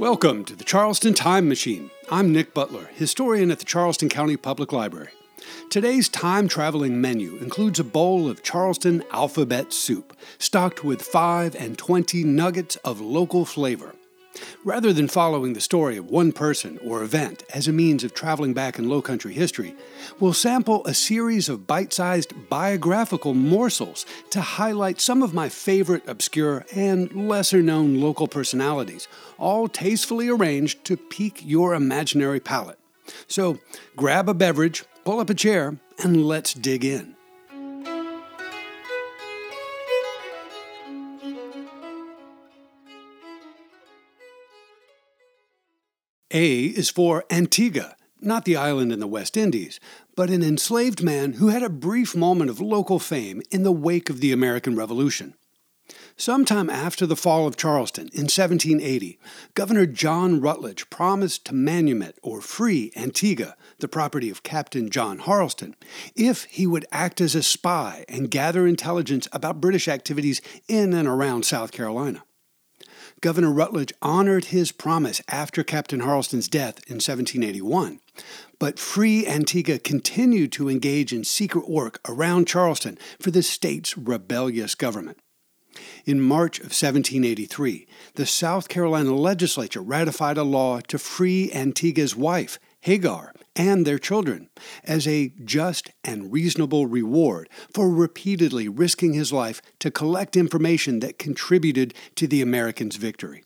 Welcome to the Charleston Time Machine. I'm Nick Butler, historian at the Charleston County Public Library. Today's time traveling menu includes a bowl of Charleston alphabet soup, stocked with 5 and 20 nuggets of local flavor. Rather than following the story of one person or event as a means of traveling back in Low Country history, we'll sample a series of bite sized biographical morsels to highlight some of my favorite obscure and lesser known local personalities, all tastefully arranged to pique your imaginary palate. So grab a beverage, pull up a chair, and let's dig in. A is for Antigua, not the island in the West Indies, but an enslaved man who had a brief moment of local fame in the wake of the American Revolution. Sometime after the fall of Charleston in 1780, Governor John Rutledge promised to manumit or free Antigua, the property of Captain John Harleston, if he would act as a spy and gather intelligence about British activities in and around South Carolina. Governor Rutledge honored his promise after Captain Harleston's death in 1781. But free Antigua continued to engage in secret work around Charleston for the state's rebellious government. In March of 1783, the South Carolina legislature ratified a law to free Antigua's wife, Hagar, and their children as a just and reasonable reward for repeatedly risking his life to collect information that contributed to the Americans' victory.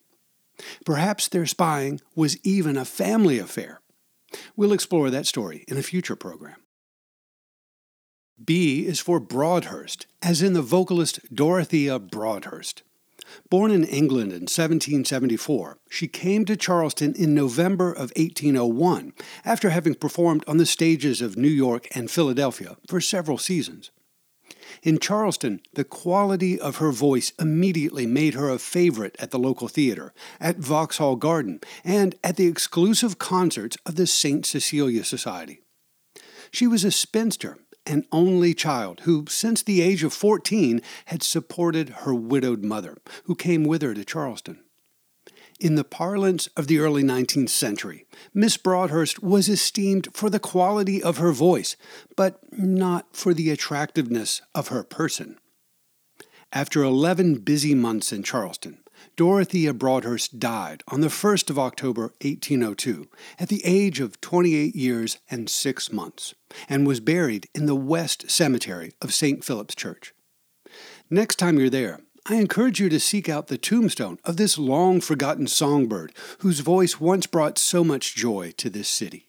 Perhaps their spying was even a family affair. We'll explore that story in a future program. B is for Broadhurst, as in the vocalist Dorothea Broadhurst. Born in England in 1774, she came to Charleston in November of 1801 after having performed on the stages of New York and Philadelphia for several seasons. In Charleston, the quality of her voice immediately made her a favorite at the local theater, at Vauxhall Garden, and at the exclusive concerts of the St. Cecilia Society. She was a spinster an only child who, since the age of 14, had supported her widowed mother, who came with her to Charleston. In the parlance of the early 19th century, Miss Broadhurst was esteemed for the quality of her voice, but not for the attractiveness of her person. After 11 busy months in Charleston, Dorothea Broadhurst died on the 1st of October, 1802, at the age of 28 years and six months, and was buried in the West Cemetery of St. Philip's Church. Next time you're there, I encourage you to seek out the tombstone of this long forgotten songbird whose voice once brought so much joy to this city.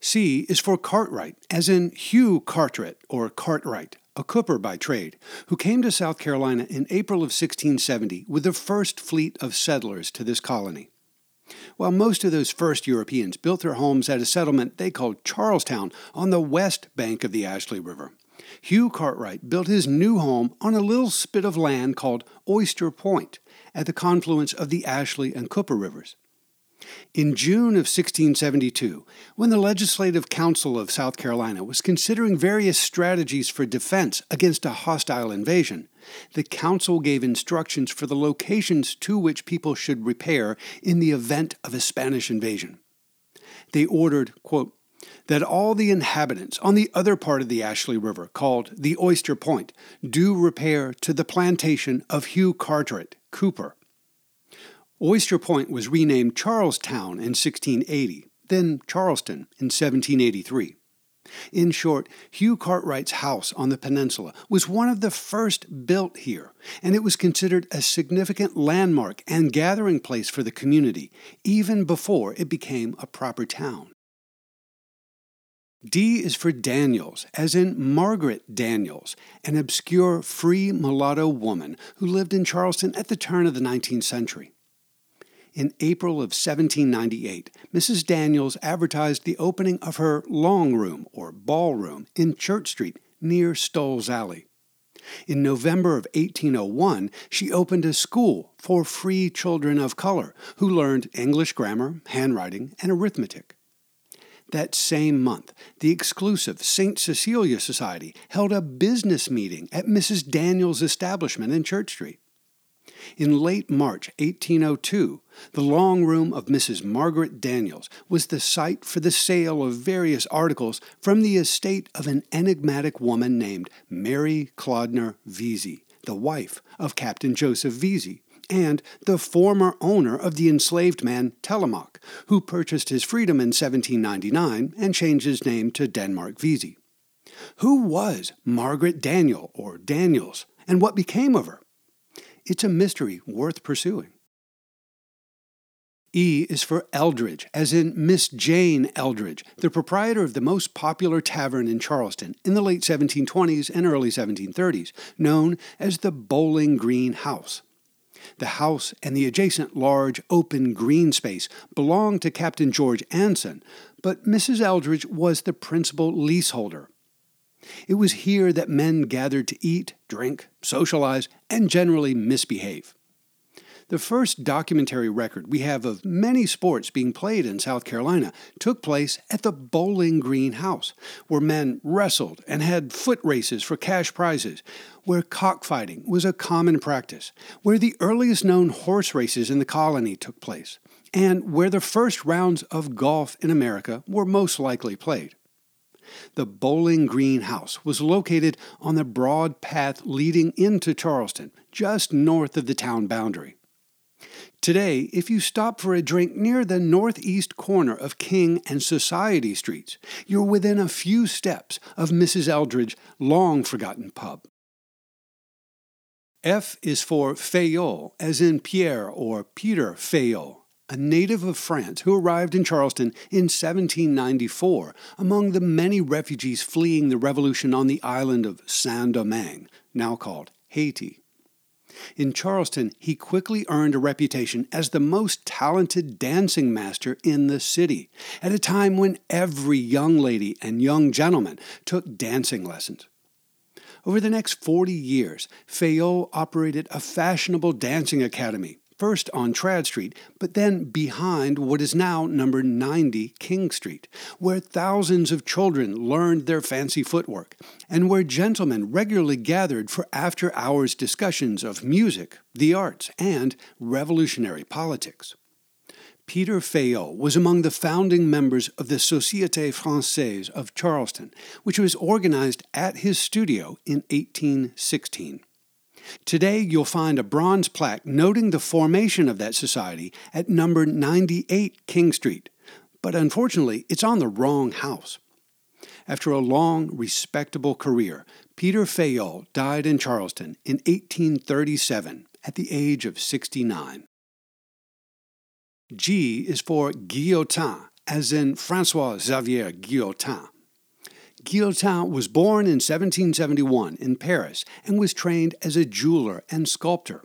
C is for Cartwright, as in Hugh Carteret or Cartwright, a cooper by trade, who came to South Carolina in April of 1670 with the first fleet of settlers to this colony. While most of those first Europeans built their homes at a settlement they called Charlestown on the west bank of the Ashley River, Hugh Cartwright built his new home on a little spit of land called Oyster Point at the confluence of the Ashley and Cooper rivers. In June of 1672, when the Legislative Council of South Carolina was considering various strategies for defense against a hostile invasion, the Council gave instructions for the locations to which people should repair in the event of a Spanish invasion. They ordered, quote, that all the inhabitants on the other part of the Ashley River, called the Oyster Point, do repair to the plantation of Hugh Carteret, Cooper, Oyster Point was renamed Charlestown in 1680, then Charleston in 1783. In short, Hugh Cartwright's house on the peninsula was one of the first built here, and it was considered a significant landmark and gathering place for the community, even before it became a proper town. D is for Daniels, as in Margaret Daniels, an obscure free mulatto woman who lived in Charleston at the turn of the 19th century. In April of 1798, Mrs. Daniels advertised the opening of her long room or ballroom in Church Street near Stoll's Alley. In November of 1801, she opened a school for free children of color who learned English grammar, handwriting, and arithmetic. That same month, the exclusive St. Cecilia Society held a business meeting at Mrs. Daniels' establishment in Church Street. In late March 1802, the long room of Mrs. Margaret Daniels was the site for the sale of various articles from the estate of an enigmatic woman named Mary Clodner Vesey, the wife of Captain Joseph Vesey, and the former owner of the enslaved man Telemaque, who purchased his freedom in 1799 and changed his name to Denmark Vesey. Who was Margaret Daniel, or Daniels, and what became of her? It's a mystery worth pursuing. E is for Eldridge, as in Miss Jane Eldridge, the proprietor of the most popular tavern in Charleston in the late 1720s and early 1730s, known as the Bowling Green House. The house and the adjacent large open green space belonged to Captain George Anson, but Mrs. Eldridge was the principal leaseholder. It was here that men gathered to eat, drink, socialize, and generally misbehave. The first documentary record we have of many sports being played in South Carolina took place at the Bowling Green House, where men wrestled and had foot races for cash prizes, where cockfighting was a common practice, where the earliest known horse races in the colony took place, and where the first rounds of golf in America were most likely played. The Bowling Green House was located on the broad path leading into Charleston, just north of the town boundary. Today, if you stop for a drink near the northeast corner of King and Society Streets, you're within a few steps of Mrs. Eldridge's long forgotten pub. F is for Fayol, as in Pierre or Peter Fayol, a native of France who arrived in Charleston in 1794 among the many refugees fleeing the revolution on the island of Saint Domingue, now called Haiti. In Charleston, he quickly earned a reputation as the most talented dancing master in the city, at a time when every young lady and young gentleman took dancing lessons. Over the next 40 years, Fayol operated a fashionable dancing academy first on Tradd Street, but then behind what is now number 90 King Street, where thousands of children learned their fancy footwork, and where gentlemen regularly gathered for after hours discussions of music, the arts, and revolutionary politics. Peter Fayol was among the founding members of the Société Française of Charleston, which was organized at his studio in 1816. Today, you'll find a bronze plaque noting the formation of that society at number 98 King Street, but unfortunately, it's on the wrong house. After a long, respectable career, Peter Fayol died in Charleston in 1837 at the age of 69. G is for Guillotin, as in Francois Xavier Guillotin. Guillotin was born in 1771 in Paris and was trained as a jeweler and sculptor.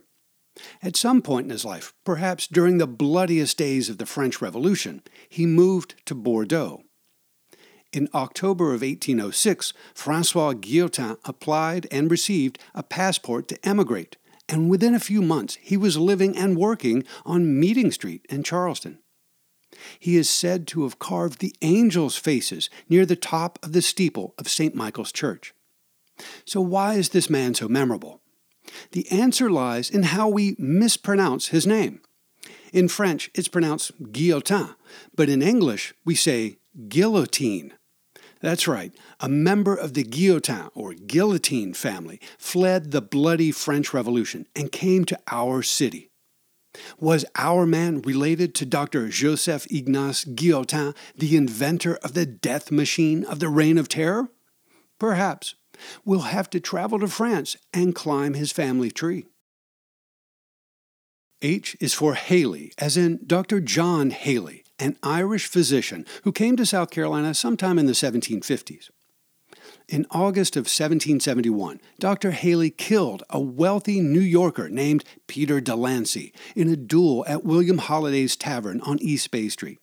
At some point in his life, perhaps during the bloodiest days of the French Revolution, he moved to Bordeaux. In October of 1806, Francois Guillotin applied and received a passport to emigrate, and within a few months he was living and working on Meeting Street in Charleston. He is said to have carved the angels' faces near the top of the steeple of St. Michael's Church. So, why is this man so memorable? The answer lies in how we mispronounce his name. In French, it's pronounced guillotin, but in English, we say guillotine. That's right, a member of the Guillotin or Guillotine family fled the bloody French Revolution and came to our city. Was our man related to Dr. Joseph Ignace Guillotin, the inventor of the death machine of the Reign of Terror? Perhaps. We'll have to travel to France and climb his family tree. H is for Haley, as in Dr. John Haley, an Irish physician who came to South Carolina sometime in the 1750s. In August of 1771, Dr. Haley killed a wealthy New Yorker named Peter Delancey in a duel at William Holliday's Tavern on East Bay Street.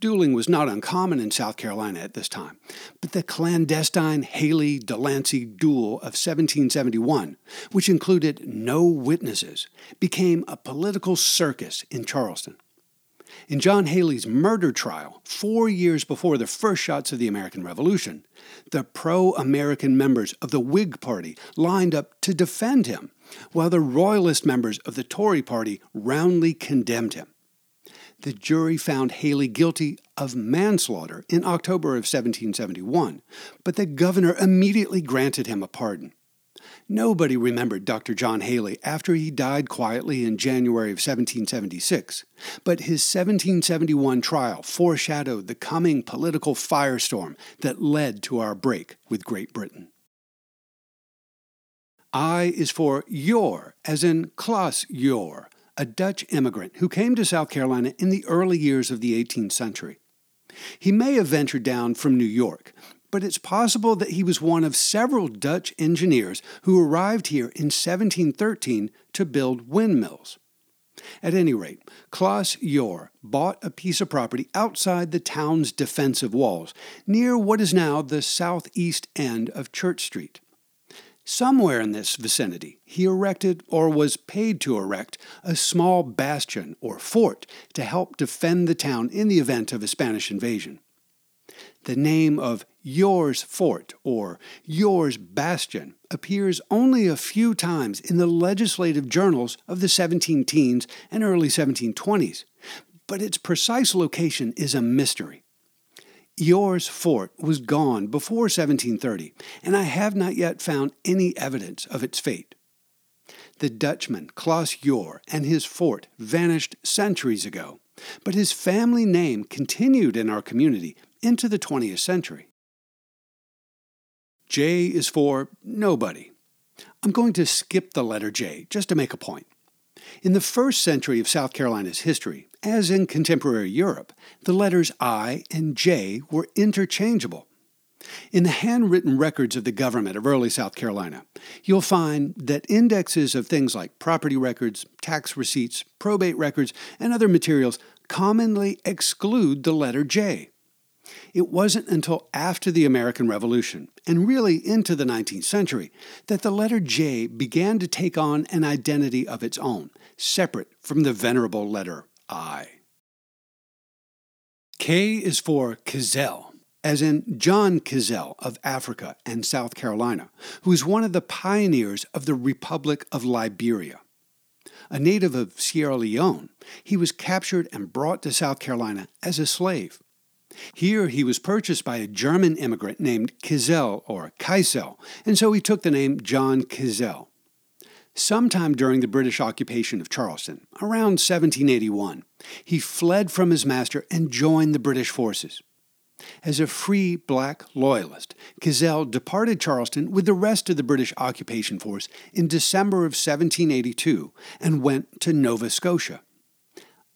Dueling was not uncommon in South Carolina at this time, but the clandestine Haley Delancey duel of 1771, which included no witnesses, became a political circus in Charleston. In John Haley's murder trial, four years before the first shots of the American Revolution, the pro American members of the Whig Party lined up to defend him, while the Royalist members of the Tory Party roundly condemned him. The jury found Haley guilty of manslaughter in October of 1771, but the governor immediately granted him a pardon. Nobody remembered Dr. John Haley after he died quietly in January of 1776, but his 1771 trial foreshadowed the coming political firestorm that led to our break with Great Britain. I is for Joor, as in Klaas Joor, a Dutch immigrant who came to South Carolina in the early years of the 18th century. He may have ventured down from New York, but it's possible that he was one of several Dutch engineers who arrived here in 1713 to build windmills. At any rate, Klaas Joor bought a piece of property outside the town's defensive walls, near what is now the southeast end of Church Street. Somewhere in this vicinity, he erected or was paid to erect a small bastion or fort to help defend the town in the event of a Spanish invasion the name of Joor's Fort or Joor's Bastion appears only a few times in the legislative journals of the 17 teens and early 1720s, but its precise location is a mystery. Joor's fort was gone before 1730, and I have not yet found any evidence of its fate. The Dutchman Klaas Joor and his fort vanished centuries ago, but his family name continued in our community into the 20th century. J is for nobody. I'm going to skip the letter J just to make a point. In the first century of South Carolina's history, as in contemporary Europe, the letters I and J were interchangeable. In the handwritten records of the government of early South Carolina, you'll find that indexes of things like property records, tax receipts, probate records, and other materials commonly exclude the letter J. It wasn't until after the American Revolution, and really into the 19th century, that the letter J began to take on an identity of its own, separate from the venerable letter I. K is for Kizell, as in John Kizell of Africa and South Carolina, who is one of the pioneers of the Republic of Liberia. A native of Sierra Leone, he was captured and brought to South Carolina as a slave. Here he was purchased by a German immigrant named Kizell or Kaisel, and so he took the name John Kizell. Sometime during the British occupation of Charleston, around 1781, he fled from his master and joined the British forces. As a free black loyalist, Kizell departed Charleston with the rest of the British occupation force in December of 1782 and went to Nova Scotia.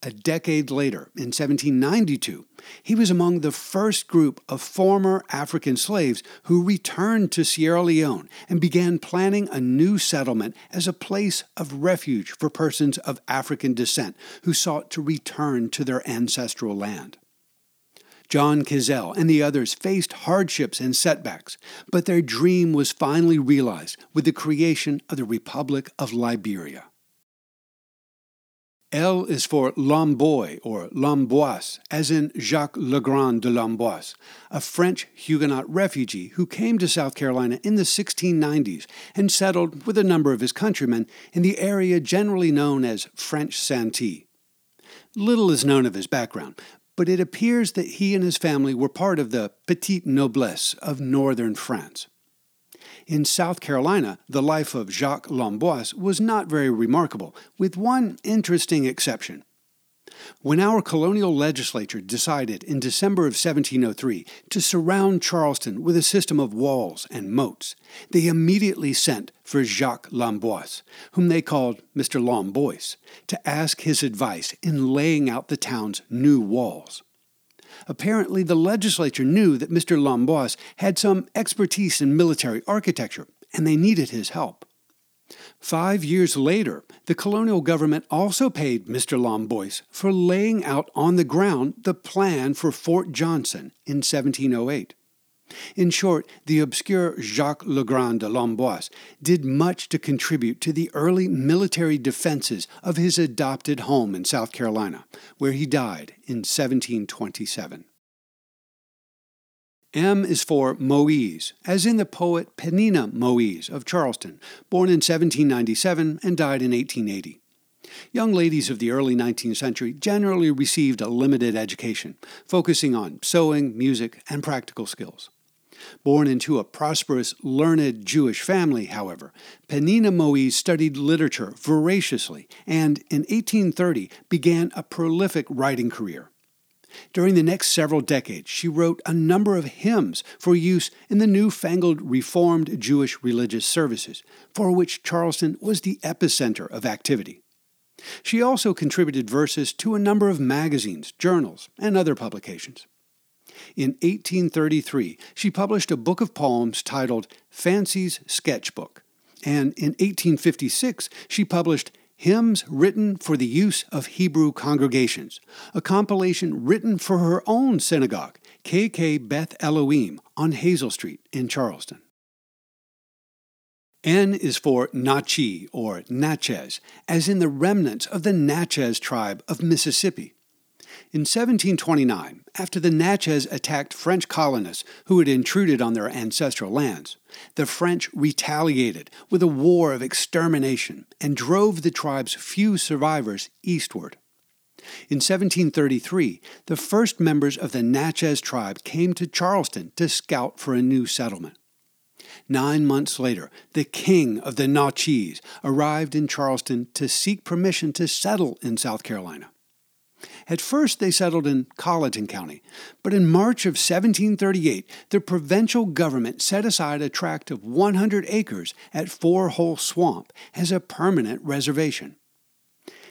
A decade later, in 1792, he was among the first group of former African slaves who returned to Sierra Leone and began planning a new settlement as a place of refuge for persons of African descent who sought to return to their ancestral land. John Kizell and the others faced hardships and setbacks, but their dream was finally realized with the creation of the Republic of Liberia. L is for Lamboy or Lamboise, as in Jacques Legrand de Lamboise, a French Huguenot refugee who came to South Carolina in the 1690s and settled with a number of his countrymen in the area generally known as French Santee. Little is known of his background, but it appears that he and his family were part of the petite noblesse of northern France. In South Carolina, the life of Jacques Lamboise was not very remarkable, with one interesting exception. When our colonial legislature decided in December of 1703 to surround Charleston with a system of walls and moats, they immediately sent for Jacques Lamboise, whom they called Mr. Lamboise, to ask his advice in laying out the town's new walls. Apparently, the legislature knew that Mr. Lamboise had some expertise in military architecture, and they needed his help. Five years later, the colonial government also paid Mr. Lamboise for laying out on the ground the plan for Fort Johnson in 1708. In short, the obscure Jacques Legrand de l'Amboise did much to contribute to the early military defenses of his adopted home in South Carolina, where he died in 1727. M is for Moise, as in the poet Penina Moise of Charleston, born in 1797 and died in 1880. Young ladies of the early 19th century generally received a limited education, focusing on sewing, music, and practical skills. Born into a prosperous, learned Jewish family, however, Penina Moise studied literature voraciously and, in 1830, began a prolific writing career. During the next several decades, she wrote a number of hymns for use in the newfangled Reformed Jewish religious services, for which Charleston was the epicenter of activity. She also contributed verses to a number of magazines, journals, and other publications. In 1833, she published a book of poems titled Fancy's Sketchbook, and in 1856, she published Hymns Written for the Use of Hebrew Congregations, a compilation written for her own synagogue, KK Beth Elohim, on Hasell Street in Charleston. N is for Nachi or Natchez, as in the remnants of the Natchez tribe of Mississippi. In 1729, after the Natchez attacked French colonists who had intruded on their ancestral lands, the French retaliated with a war of extermination and drove the tribe's few survivors eastward. In 1733, the first members of the Natchez tribe came to Charleston to scout for a new settlement. Nine months later, the king of the Natchez arrived in Charleston to seek permission to settle in South Carolina. At first, they settled in Colleton County, but in March of 1738, the provincial government set aside a tract of 100 acres at Four Hole Swamp as a permanent reservation.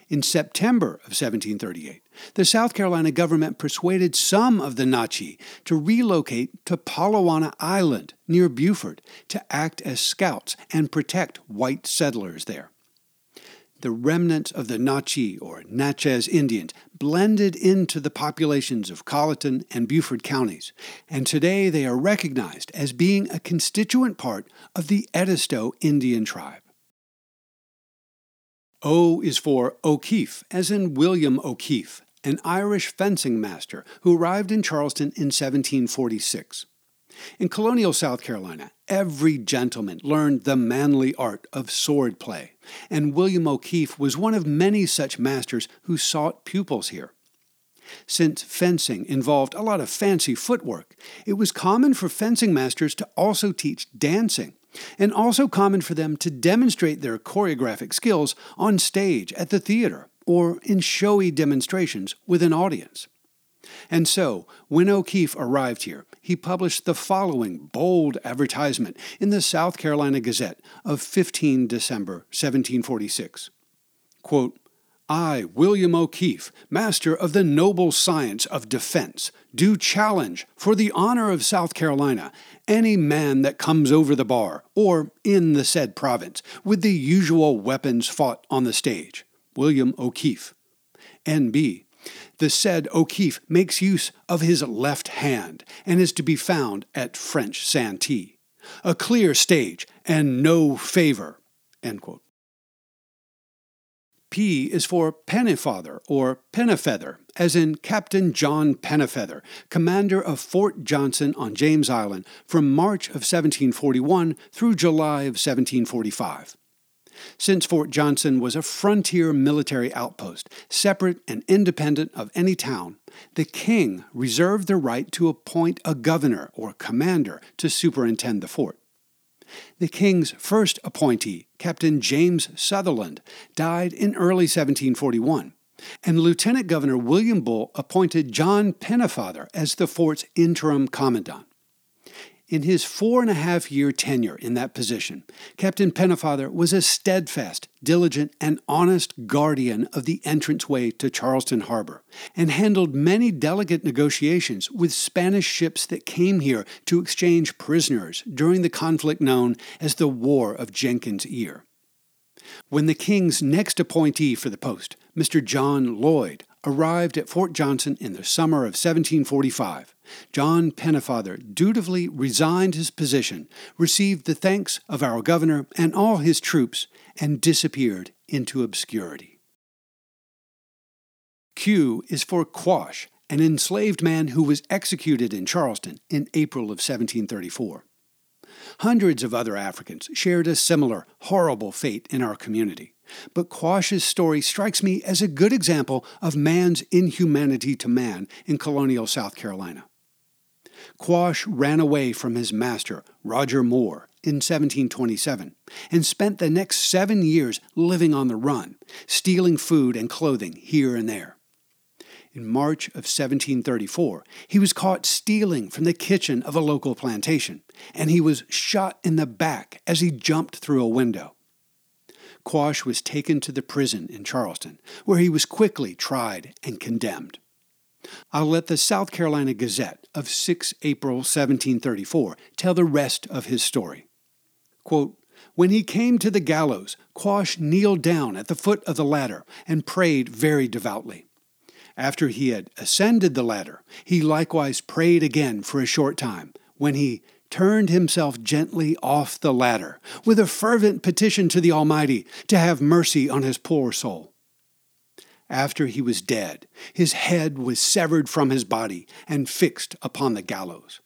In September of 1738, the South Carolina government persuaded some of the Natchez to relocate to Palawanna Island near Beaufort to act as scouts and protect white settlers there the remnants of the Natchez or Natchez Indians blended into the populations of Colleton and Beaufort counties, and today they are recognized as being a constituent part of the Edisto Indian tribe. O is for O'Keefe, as in William O'Keefe, an Irish fencing master who arrived in Charleston in 1746. In colonial South Carolina, every gentleman learned the manly art of sword play, and William O'Keefe was one of many such masters who sought pupils here. Since fencing involved a lot of fancy footwork, it was common for fencing masters to also teach dancing, and also common for them to demonstrate their choreographic skills on stage at the theater or in showy demonstrations with an audience. And so, when O'Keefe arrived here, he published the following bold advertisement in the South Carolina Gazette of 15 December 1746. Quote, I, William O'Keefe, master of the noble science of defense, do challenge, for the honor of South Carolina, any man that comes over the bar, or in the said province, with the usual weapons fought on the stage. William O'Keefe. N.B. The said O'Keefe makes use of his left hand and is to be found at French Santee. A clear stage and no favor. P is for Pennyfather or Pennifeather, as in Captain John Pennifeather, commander of Fort Johnson on James Island from March of 1741 through July of 1745 since Fort Johnson was a frontier military outpost, separate and independent of any town, the king reserved the right to appoint a governor or commander to superintend the fort. The king's first appointee, Captain James Sutherland, died in early 1741, and Lieutenant Governor William Bull appointed John Pennefather as the fort's interim commandant. In his four and a half year tenure in that position, Captain Pennefather was a steadfast, diligent, and honest guardian of the entranceway to Charleston Harbor, and handled many delicate negotiations with Spanish ships that came here to exchange prisoners during the conflict known as the War of Jenkins' Ear. When the king's next appointee for the post, Mr. John Lloyd, arrived at Fort Johnson in the summer of 1745, John Pennefather dutifully resigned his position, received the thanks of our governor and all his troops, and disappeared into obscurity. Q is for Quash, an enslaved man who was executed in Charleston in April of 1734. Hundreds of other Africans shared a similar horrible fate in our community. But Quash's story strikes me as a good example of man's inhumanity to man in colonial South Carolina. Quash ran away from his master, Roger Moore, in 1727 and spent the next seven years living on the run, stealing food and clothing here and there. In March of 1734, he was caught stealing from the kitchen of a local plantation, and he was shot in the back as he jumped through a window. Quash was taken to the prison in Charleston, where he was quickly tried and condemned. I'll let the South Carolina Gazette of 6 April 1734 tell the rest of his story. Quote, when he came to the gallows, Quash kneeled down at the foot of the ladder and prayed very devoutly. After he had ascended the ladder, he likewise prayed again for a short time, when he turned himself gently off the ladder, with a fervent petition to the Almighty to have mercy on his poor soul. After he was dead, his head was severed from his body and fixed upon the gallows.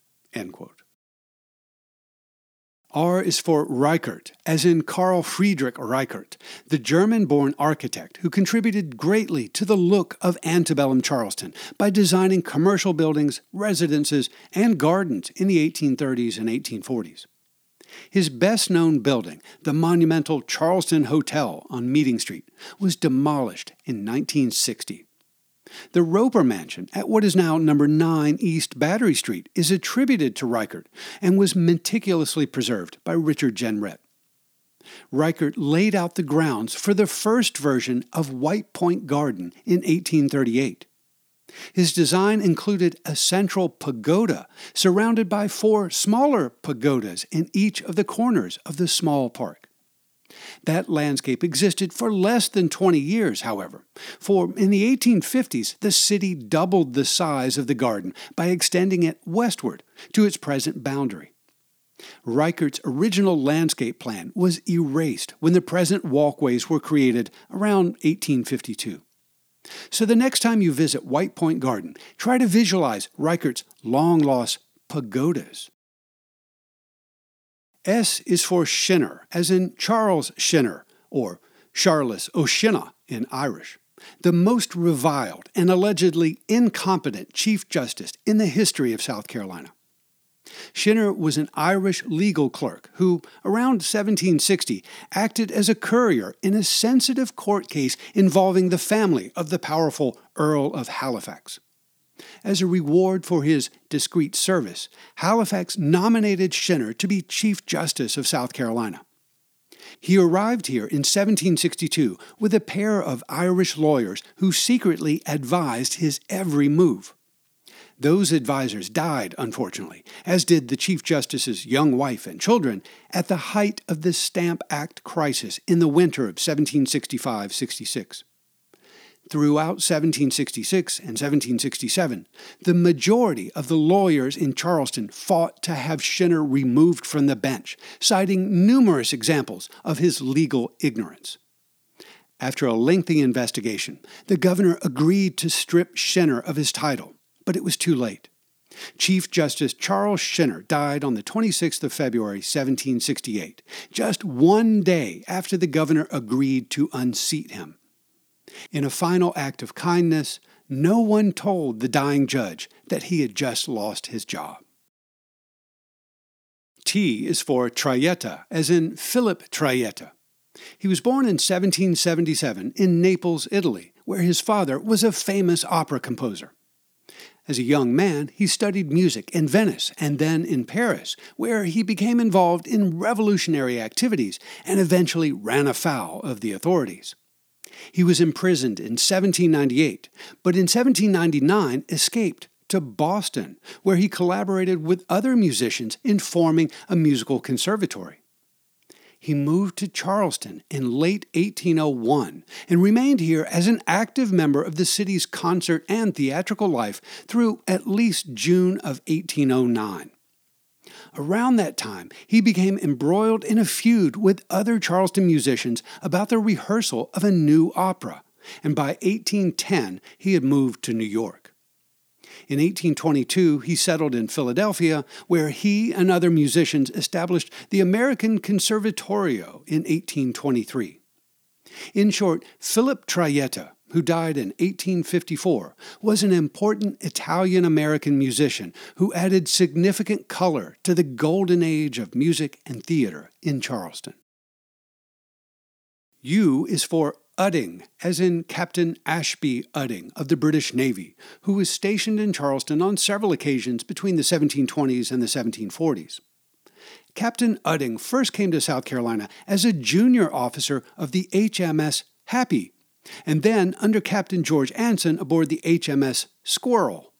R is for Reichardt, as in Carl Friedrich Reichardt, the German born architect who contributed greatly to the look of antebellum Charleston by designing commercial buildings, residences, and gardens in the 1830s and 1840s. His best known building, the monumental Charleston Hotel on Meeting Street, was demolished in 1960. The Roper Mansion at what is now number 9 East Battery Street is attributed to Reichardt and was meticulously preserved by Richard Jenrette. Reichardt laid out the grounds for the first version of White Point Garden in 1838. His design included a central pagoda surrounded by four smaller pagodas in each of the corners of the small park. That landscape existed for less than 20 years, however, for in the 1850s the city doubled the size of the garden by extending it westward to its present boundary. Reichardt's original landscape plan was erased when the present walkways were created around 1852. So the next time you visit White Point Garden, try to visualize Reichardt's long lost pagodas. S is for Shinner, as in Charles Shinner, or Charles O'Shinna in Irish, the most reviled and allegedly incompetent Chief Justice in the history of South Carolina. Shinner was an Irish legal clerk who, around 1760, acted as a courier in a sensitive court case involving the family of the powerful Earl of Halifax. As a reward for his discreet service, Halifax nominated Shinner to be Chief Justice of South Carolina. He arrived here in 1762 with a pair of Irish lawyers who secretly advised his every move. Those advisers died, unfortunately, as did the Chief Justice's young wife and children, at the height of the Stamp Act crisis in the winter of 1765 66. Throughout 1766 and 1767, the majority of the lawyers in Charleston fought to have Shinner removed from the bench, citing numerous examples of his legal ignorance. After a lengthy investigation, the governor agreed to strip Shinner of his title, but it was too late. Chief Justice Charles Shinner died on the 26th of February, 1768, just one day after the governor agreed to unseat him. In a final act of kindness, no one told the dying judge that he had just lost his job. T is for Traietta, as in Philip Traietta. He was born in 1777 in Naples, Italy, where his father was a famous opera composer. As a young man, he studied music in Venice and then in Paris, where he became involved in revolutionary activities and eventually ran afoul of the authorities. He was imprisoned in 1798, but in 1799 escaped to Boston, where he collaborated with other musicians in forming a musical conservatory. he moved to Charleston in late 1801 and remained here as an active member of the city's concert and theatrical life through at least June of 1809. Around that time, he became embroiled in a feud with other Charleston musicians about the rehearsal of a new opera, and by 1810 he had moved to New York. In 1822, he settled in Philadelphia, where he and other musicians established the American Conservatorio in 1823. In short, Philip Trajetta, who died in 1854, was an important Italian American musician who added significant color to the golden age of music and theater in Charleston. U is for Utting, as in Captain Ashby Utting of the British Navy, who was stationed in Charleston on several occasions between the 1720s and the 1740s. Captain Utting first came to South Carolina as a junior officer of the HMS Happy, and then under Captain George Anson aboard the HMS Squirrel.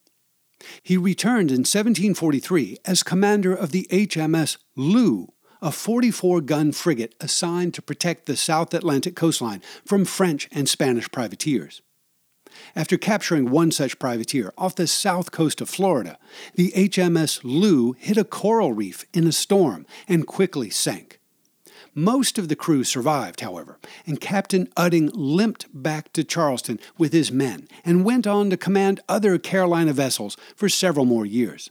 He returned in 1743 as commander of the HMS Looe, a 44 gun frigate assigned to protect the South Atlantic coastline from French and Spanish privateers. After capturing one such privateer off the south coast of Florida, the HMS Looe hit a coral reef in a storm and quickly sank. Most of the crew survived, however, and Captain Utting limped back to Charleston with his men and went on to command other Carolina vessels for several more years.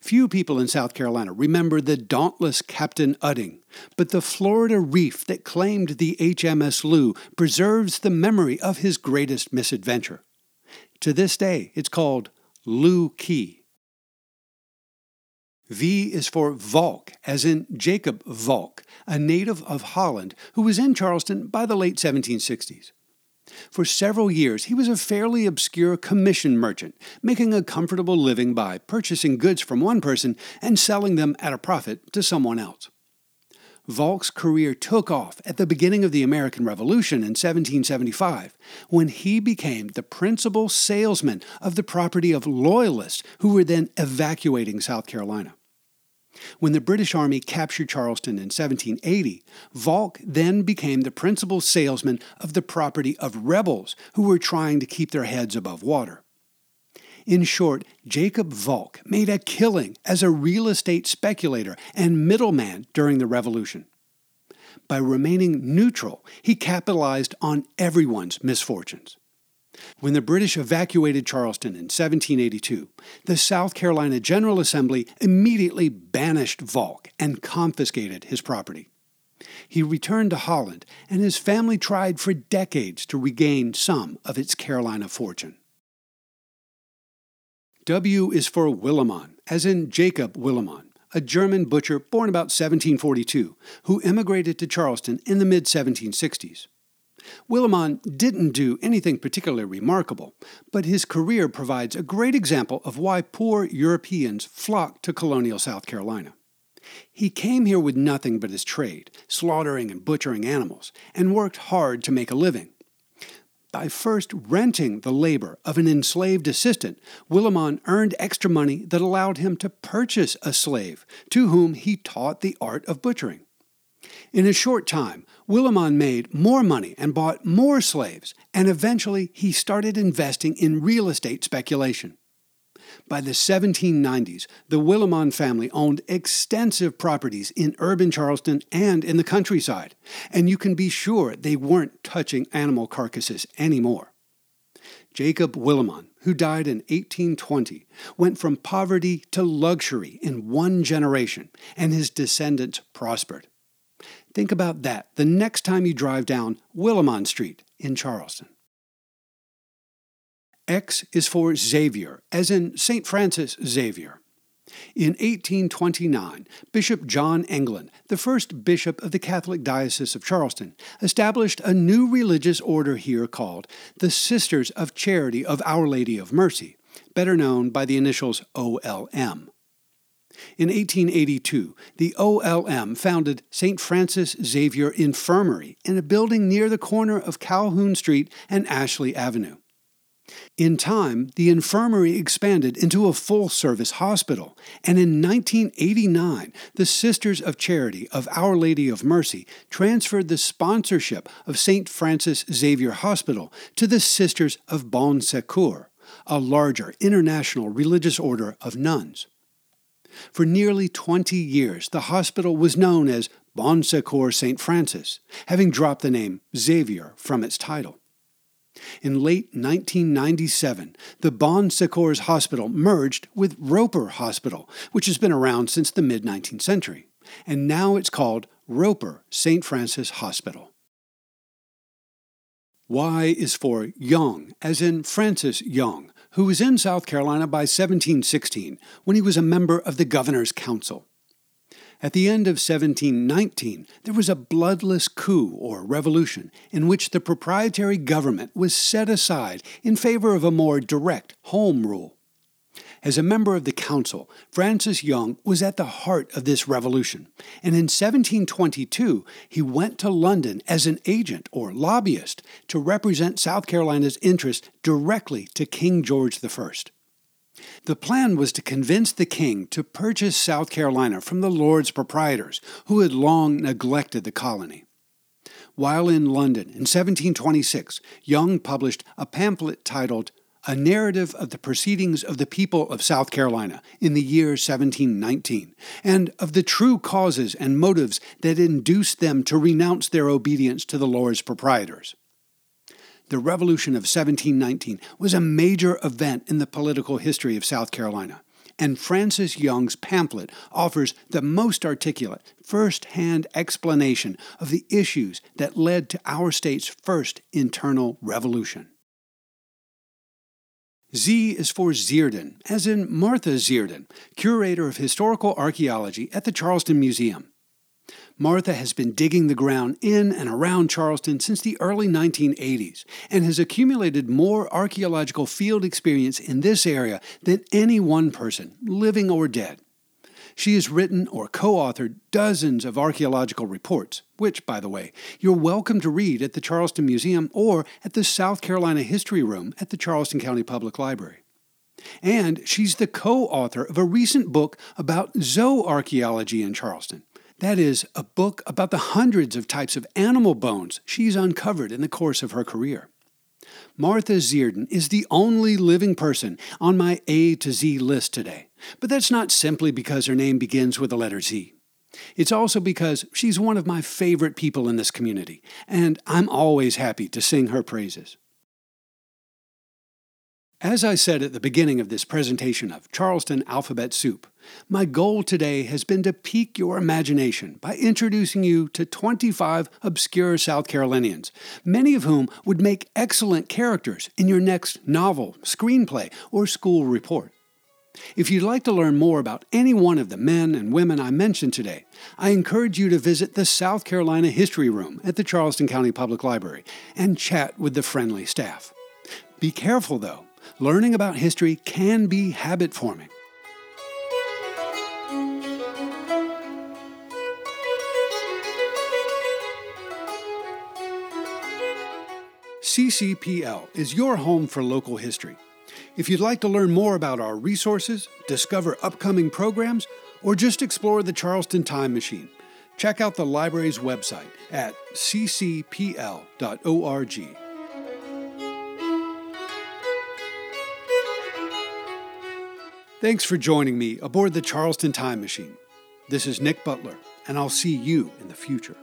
Few people in South Carolina remember the dauntless Captain Utting, but the Florida reef that claimed the HMS Looe preserves the memory of his greatest misadventure. To this day, it's called Looe Key. V is for Valk, as in Jacob Valk, a native of Holland who was in Charleston by the late 1760s. For several years, he was a fairly obscure commission merchant, making a comfortable living by purchasing goods from one person and selling them at a profit to someone else. Valk's career took off at the beginning of the American Revolution in 1775, when he became the principal salesman of the property of Loyalists who were then evacuating South Carolina. When the British Army captured Charleston in 1780, Valk then became the principal salesman of the property of rebels who were trying to keep their heads above water. In short, Jacob Valk made a killing as a real estate speculator and middleman during the Revolution. By remaining neutral, he capitalized on everyone's misfortunes. When the British evacuated Charleston in 1782, the South Carolina General Assembly immediately banished Valk and confiscated his property. He returned to Holland, and his family tried for decades to regain some of its Carolina fortune. W is for Willimon, as in Jacob Willimon, a German butcher born about 1742, who immigrated to Charleston in the mid 1760s. Willimon didn't do anything particularly remarkable, but his career provides a great example of why poor Europeans flocked to colonial South Carolina. He came here with nothing but his trade, slaughtering and butchering animals, and worked hard to make a living. By first renting the labor of an enslaved assistant, Willimon earned extra money that allowed him to purchase a slave, to whom he taught the art of butchering. In a short time, Willimon made more money and bought more slaves, and eventually he started investing in real estate speculation. By the 1790s, the Willimon family owned extensive properties in urban Charleston and in the countryside, and you can be sure they weren't touching animal carcasses anymore. Jacob Willimon, who died in 1820, went from poverty to luxury in one generation, and his descendants prospered. Think about that the next time you drive down Willimon Street in Charleston. X is for Xavier, as in St. Francis Xavier. In 1829, Bishop John England, the first bishop of the Catholic Diocese of Charleston, established a new religious order here called the Sisters of Charity of Our Lady of Mercy, better known by the initials OLM. In 1882, the OLM founded St. Francis Xavier Infirmary in a building near the corner of Calhoun Street and Ashley Avenue. In time, the infirmary expanded into a full service hospital, and in 1989, the Sisters of Charity of Our Lady of Mercy transferred the sponsorship of St. Francis Xavier Hospital to the Sisters of Bon Secours, a larger international religious order of nuns. For nearly 20 years, the hospital was known as Bon Secours St. Francis, having dropped the name Xavier from its title. In late 1997, the Bon Secours Hospital merged with Roper Hospital, which has been around since the mid 19th century, and now it's called Roper St. Francis Hospital. Y is for Young, as in Francis Young, who was in South Carolina by 1716 when he was a member of the Governor's Council. At the end of 1719, there was a bloodless coup or revolution in which the proprietary government was set aside in favor of a more direct home rule. As a member of the council, Francis Young was at the heart of this revolution, and in 1722 he went to London as an agent or lobbyist to represent South Carolina's interests directly to King George I. The plan was to convince the king to purchase South Carolina from the lords proprietors, who had long neglected the colony. While in London in 1726, Young published a pamphlet titled A Narrative of the Proceedings of the People of South Carolina in the year 1719, and of the true causes and motives that induced them to renounce their obedience to the lords proprietors the Revolution of 1719 was a major event in the political history of South Carolina, and Francis Young's pamphlet offers the most articulate, first hand explanation of the issues that led to our state's first internal revolution. Z is for Zierden, as in Martha Zierden, curator of historical archaeology at the Charleston Museum. Martha has been digging the ground in and around Charleston since the early 1980s and has accumulated more archaeological field experience in this area than any one person, living or dead. She has written or co authored dozens of archaeological reports, which, by the way, you're welcome to read at the Charleston Museum or at the South Carolina History Room at the Charleston County Public Library. And she's the co author of a recent book about zooarchaeology in Charleston. That is, a book about the hundreds of types of animal bones she's uncovered in the course of her career. Martha Zierden is the only living person on my A to Z list today, but that's not simply because her name begins with the letter Z. It's also because she's one of my favorite people in this community, and I'm always happy to sing her praises. As I said at the beginning of this presentation of Charleston Alphabet Soup, my goal today has been to pique your imagination by introducing you to 25 obscure South Carolinians, many of whom would make excellent characters in your next novel, screenplay, or school report. If you'd like to learn more about any one of the men and women I mentioned today, I encourage you to visit the South Carolina History Room at the Charleston County Public Library and chat with the friendly staff. Be careful, though learning about history can be habit forming. CCPL is your home for local history. If you'd like to learn more about our resources, discover upcoming programs, or just explore the Charleston Time Machine, check out the library's website at ccpl.org. Thanks for joining me aboard the Charleston Time Machine. This is Nick Butler, and I'll see you in the future.